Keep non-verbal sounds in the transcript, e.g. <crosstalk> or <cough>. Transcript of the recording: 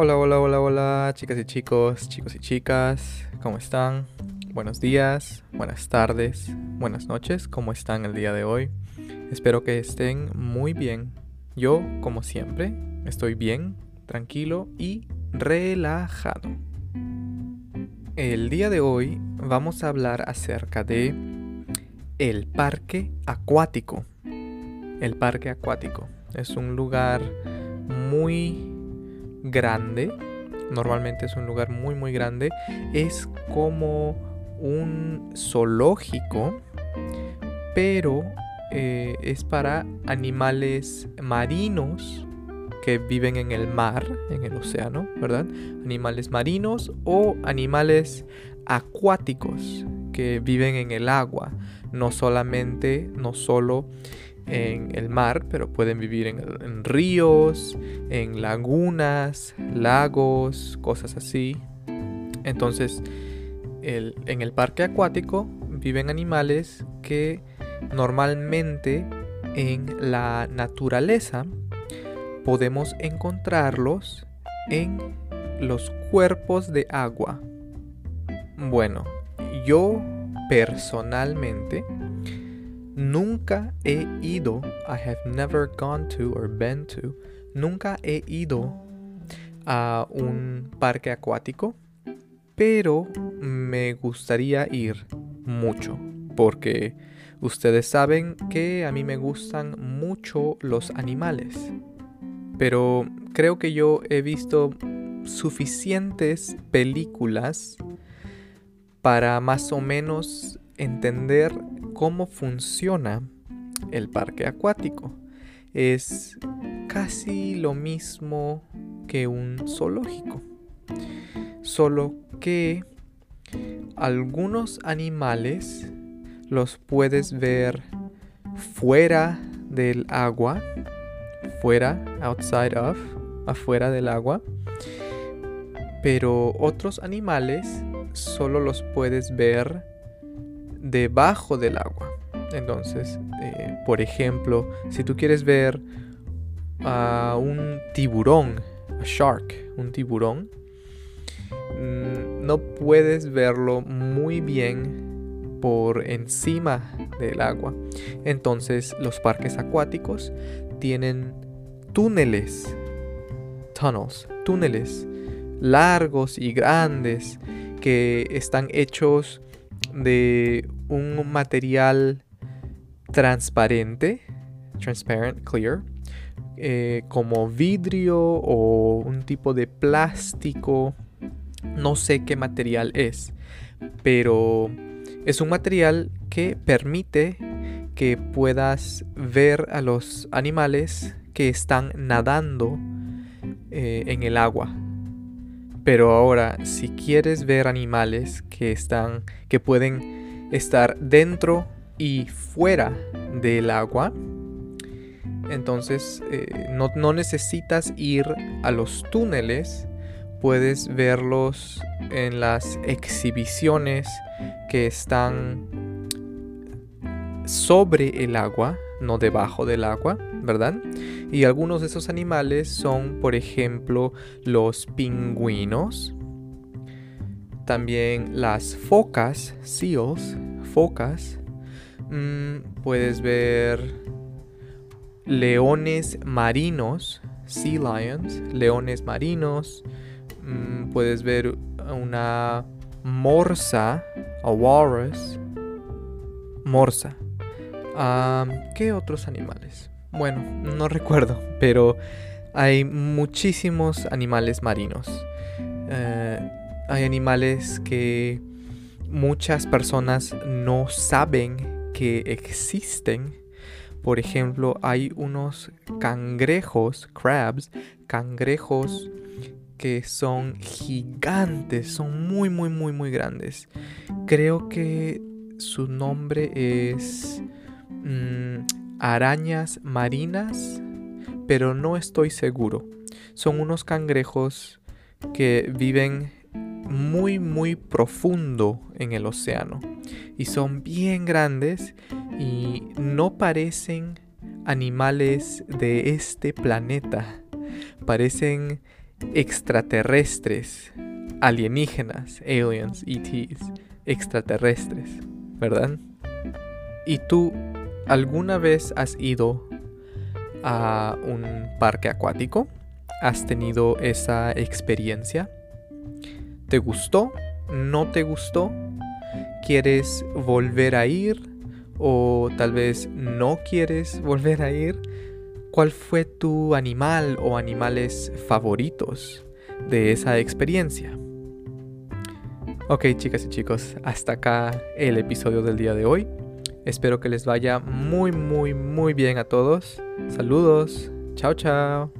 Hola, hola, hola, hola, chicas y chicos, chicos y chicas, ¿cómo están? Buenos días, buenas tardes, buenas noches, ¿cómo están el día de hoy? Espero que estén muy bien. Yo, como siempre, estoy bien, tranquilo y relajado. El día de hoy vamos a hablar acerca de el parque acuático. El parque acuático es un lugar muy grande. Normalmente es un lugar muy muy grande. Es como un zoológico, pero eh, es para animales marinos que viven en el mar, en el océano, ¿verdad? Animales marinos o animales acuáticos que viven en el agua, no solamente, no solo en el mar, pero pueden vivir en, ríos, en lagunas, lagos, cosas así. Entonces, en el parque acuático viven animales que normalmente en la naturaleza podemos encontrarlos en los cuerpos de agua. Bueno, yo personalmente nunca he ido, I have never gone to or been to, nunca he ido a un parque acuático, pero me gustaría ir mucho porque ustedes saben que a mí me gustan mucho los animales. Pero creo que yo he visto suficientes películas para más o menos entender cómo funciona el parque acuático. Es casi lo mismo que un zoológico. Solo que algunos animales los puedes ver fuera del agua fuera, outside of, afuera del agua. Pero otros animales solo los puedes ver debajo del agua. Entonces, eh, por ejemplo, si tú quieres ver a un tiburón, a shark, un tiburón, mm, no puedes verlo muy bien por encima del agua. Entonces, los parques acuáticos tienen túneles, tunnels, túneles largos y grandes que están hechos de un material transparente, transparent, clear, eh, como vidrio o un tipo de plástico, no sé qué material es, pero es un material que permite que puedas ver a los animales que están nadando eh, en el agua. Pero ahora, si quieres ver animales que están, que pueden estar dentro y fuera del agua, entonces eh, no, no necesitas ir a los túneles, puedes verlos en las exhibiciones que están sobre el agua, no debajo del agua, ¿verdad? Y algunos de esos animales son, por ejemplo, los pingüinos, también las focas, seals, focas. Mm, puedes ver leones marinos, sea lions, leones marinos. Mm, puedes ver una morsa, a walrus, morsa. ¿Qué otros animales? Bueno, no recuerdo, pero hay muchísimos animales marinos. Eh, hay animales que muchas personas no saben que existen. Por ejemplo, hay unos cangrejos, crabs, cangrejos que son gigantes, son muy, muy, muy, muy grandes. Creo que su nombre es Mm, arañas marinas, pero no estoy seguro. Son unos cangrejos que viven muy muy profundo en el océano y son bien grandes y no parecen animales de este planeta. Parecen extraterrestres, alienígenas, aliens, ETs, extraterrestres, ¿verdad? ¿Y tú alguna vez has ido a un parque acuático? ¿Has tenido esa experiencia? ¿Te gustó? ¿No te gustó? ¿Quieres volver a ir? ¿O tal vez no quieres <laughs> volver a ir? ¿Cuál fue tu animal o animales favoritos de esa experiencia? Ok, chicas y chicos, hasta acá el episodio del día de hoy. Espero que les vaya muy, muy, muy bien a todos. Saludos. Chao, chao.